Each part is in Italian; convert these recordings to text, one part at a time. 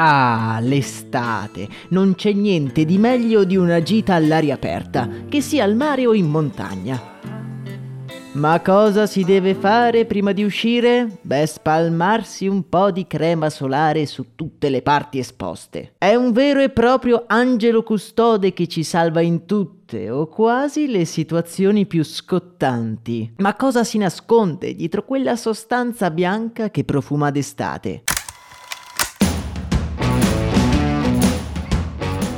Ah, l'estate. Non c'è niente di meglio di una gita all'aria aperta, che sia al mare o in montagna. Ma cosa si deve fare prima di uscire? Beh, spalmarsi un po' di crema solare su tutte le parti esposte. È un vero e proprio angelo custode che ci salva in tutte o quasi le situazioni più scottanti. Ma cosa si nasconde dietro quella sostanza bianca che profuma d'estate?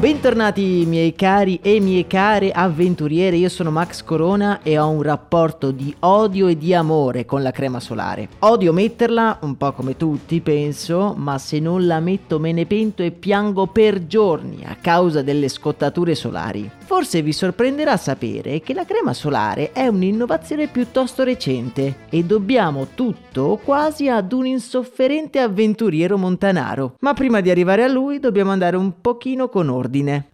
Bentornati miei cari e mie care avventuriere, io sono Max Corona e ho un rapporto di odio e di amore con la crema solare. Odio metterla, un po' come tutti penso, ma se non la metto me ne pento e piango per giorni a causa delle scottature solari. Forse vi sorprenderà sapere che la crema solare è un'innovazione piuttosto recente e dobbiamo tutto quasi ad un insofferente avventuriero montanaro. Ma prima di arrivare a lui dobbiamo andare un pochino con ordine. ordine.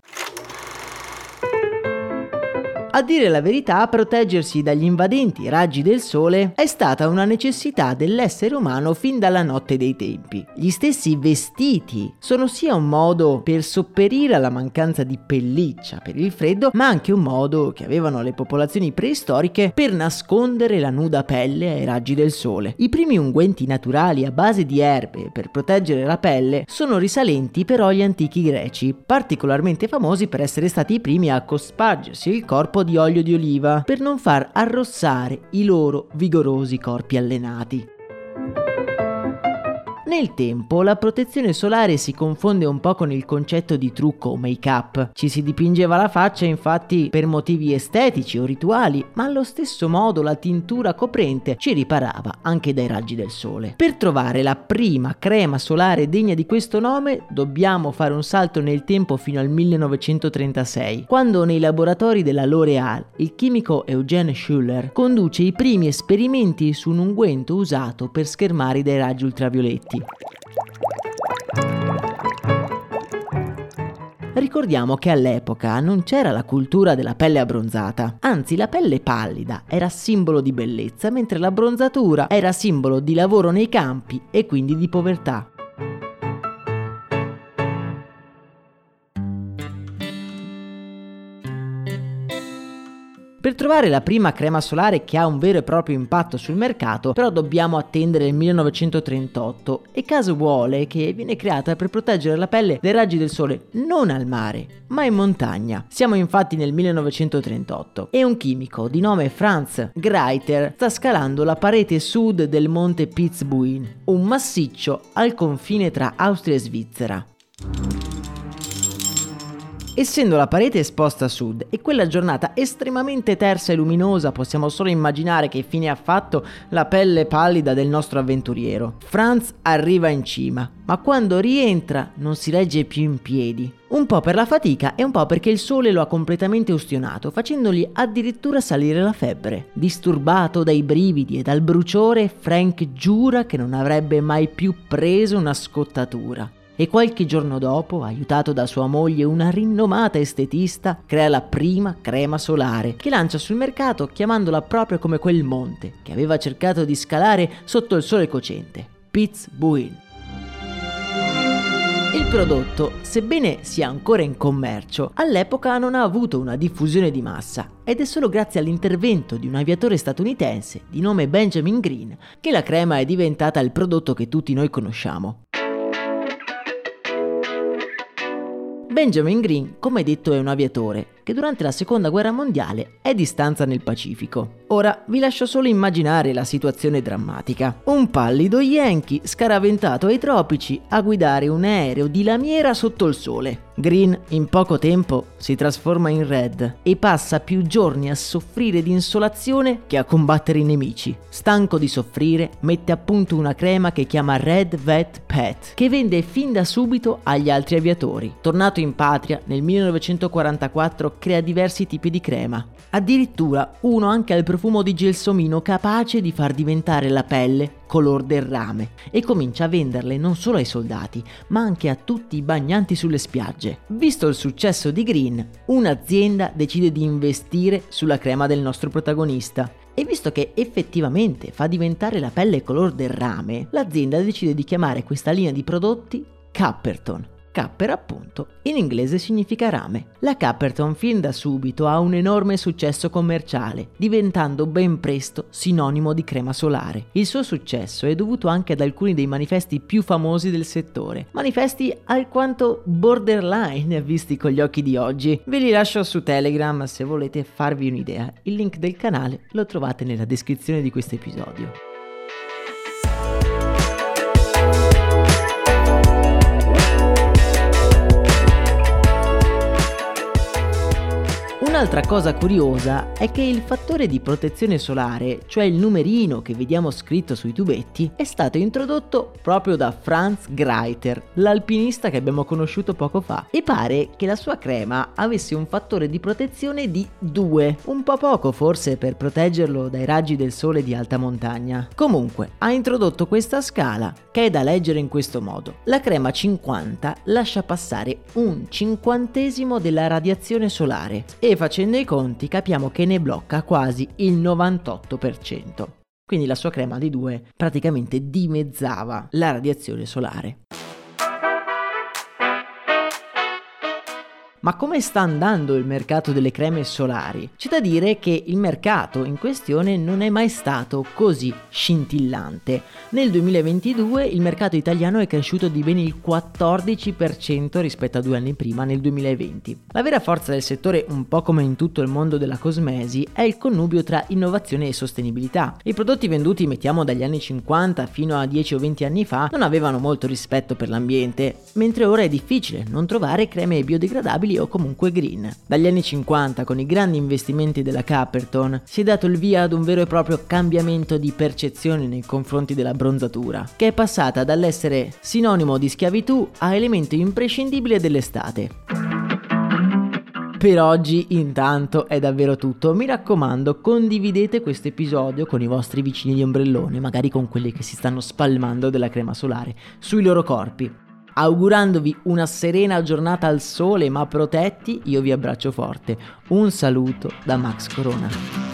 A dire la verità, proteggersi dagli invadenti raggi del sole è stata una necessità dell'essere umano fin dalla notte dei tempi. Gli stessi vestiti sono sia un modo per sopperire alla mancanza di pelliccia per il freddo, ma anche un modo che avevano le popolazioni preistoriche per nascondere la nuda pelle ai raggi del sole. I primi unguenti naturali a base di erbe per proteggere la pelle sono risalenti però agli antichi greci, particolarmente famosi per essere stati i primi a cospargersi il corpo di olio di oliva per non far arrossare i loro vigorosi corpi allenati. Nel tempo la protezione solare si confonde un po' con il concetto di trucco o make-up. Ci si dipingeva la faccia infatti per motivi estetici o rituali, ma allo stesso modo la tintura coprente ci riparava anche dai raggi del sole. Per trovare la prima crema solare degna di questo nome dobbiamo fare un salto nel tempo fino al 1936, quando nei laboratori della L'Oréal il chimico Eugène Schuller conduce i primi esperimenti su un unguento usato per schermare dai raggi ultravioletti avanti. Ricordiamo che all'epoca non c'era la cultura della pelle abbronzata, anzi la pelle pallida era simbolo di bellezza, mentre l'abbronzatura era simbolo di lavoro nei campi e quindi di povertà. Trovare la prima crema solare che ha un vero e proprio impatto sul mercato, però dobbiamo attendere il 1938 e caso vuole che viene creata per proteggere la pelle dai raggi del sole non al mare, ma in montagna. Siamo infatti nel 1938 e un chimico di nome Franz Greiter sta scalando la parete sud del monte Pitzbuin, un massiccio al confine tra Austria e Svizzera. Essendo la parete esposta a sud e quella giornata estremamente tersa e luminosa, possiamo solo immaginare che fine ha fatto la pelle pallida del nostro avventuriero. Franz arriva in cima, ma quando rientra non si regge più in piedi. Un po' per la fatica e un po' perché il sole lo ha completamente ustionato, facendogli addirittura salire la febbre. Disturbato dai brividi e dal bruciore, Frank giura che non avrebbe mai più preso una scottatura. E qualche giorno dopo, aiutato da sua moglie, una rinomata estetista, crea la prima crema solare che lancia sul mercato chiamandola proprio come quel monte che aveva cercato di scalare sotto il sole cocente, Piz Buin. Il prodotto, sebbene sia ancora in commercio, all'epoca non ha avuto una diffusione di massa ed è solo grazie all'intervento di un aviatore statunitense di nome Benjamin Green che la crema è diventata il prodotto che tutti noi conosciamo. Benjamin Green, come detto, è un aviatore che durante la seconda guerra mondiale è di stanza nel Pacifico. Ora vi lascio solo immaginare la situazione drammatica. Un pallido Yankee scaraventato ai tropici a guidare un aereo di lamiera sotto il sole. Green in poco tempo si trasforma in Red e passa più giorni a soffrire di insolazione che a combattere i nemici. Stanco di soffrire, mette a punto una crema che chiama Red Vet Pet, che vende fin da subito agli altri aviatori. Tornato in patria, nel 1944 crea diversi tipi di crema. Addirittura uno anche al profumo di gelsomino capace di far diventare la pelle color del rame e comincia a venderle non solo ai soldati, ma anche a tutti i bagnanti sulle spiagge. Visto il successo di Green, un'azienda decide di investire sulla crema del nostro protagonista. E visto che effettivamente fa diventare la pelle color del rame, l'azienda decide di chiamare questa linea di prodotti Capperton. Capper appunto in inglese significa rame. La Capperton fin da subito ha un enorme successo commerciale, diventando ben presto sinonimo di crema solare. Il suo successo è dovuto anche ad alcuni dei manifesti più famosi del settore, manifesti alquanto borderline visti con gli occhi di oggi. Ve li lascio su Telegram se volete farvi un'idea. Il link del canale lo trovate nella descrizione di questo episodio. Un'altra cosa curiosa è che il fattore di protezione solare, cioè il numerino che vediamo scritto sui tubetti, è stato introdotto proprio da Franz Greiter, l'alpinista che abbiamo conosciuto poco fa, e pare che la sua crema avesse un fattore di protezione di 2, un po' poco forse per proteggerlo dai raggi del sole di alta montagna. Comunque, ha introdotto questa scala che è da leggere in questo modo. La crema 50 lascia passare un cinquantesimo della radiazione solare e facendo i conti capiamo che ne blocca quasi il 98%. Quindi la sua crema di 2 praticamente dimezzava la radiazione solare. Ma come sta andando il mercato delle creme solari? C'è da dire che il mercato in questione non è mai stato così scintillante. Nel 2022 il mercato italiano è cresciuto di ben il 14% rispetto a due anni prima, nel 2020. La vera forza del settore, un po' come in tutto il mondo della cosmesi, è il connubio tra innovazione e sostenibilità. I prodotti venduti, mettiamo dagli anni 50 fino a 10 o 20 anni fa, non avevano molto rispetto per l'ambiente, mentre ora è difficile non trovare creme biodegradabili o comunque green. Dagli anni 50, con i grandi investimenti della Caperton, si è dato il via ad un vero e proprio cambiamento di percezione nei confronti della bronzatura, che è passata dall'essere sinonimo di schiavitù a elemento imprescindibile dell'estate. Per oggi intanto è davvero tutto, mi raccomando condividete questo episodio con i vostri vicini di ombrellone, magari con quelli che si stanno spalmando della crema solare sui loro corpi. Augurandovi una serena giornata al sole ma protetti, io vi abbraccio forte. Un saluto da Max Corona.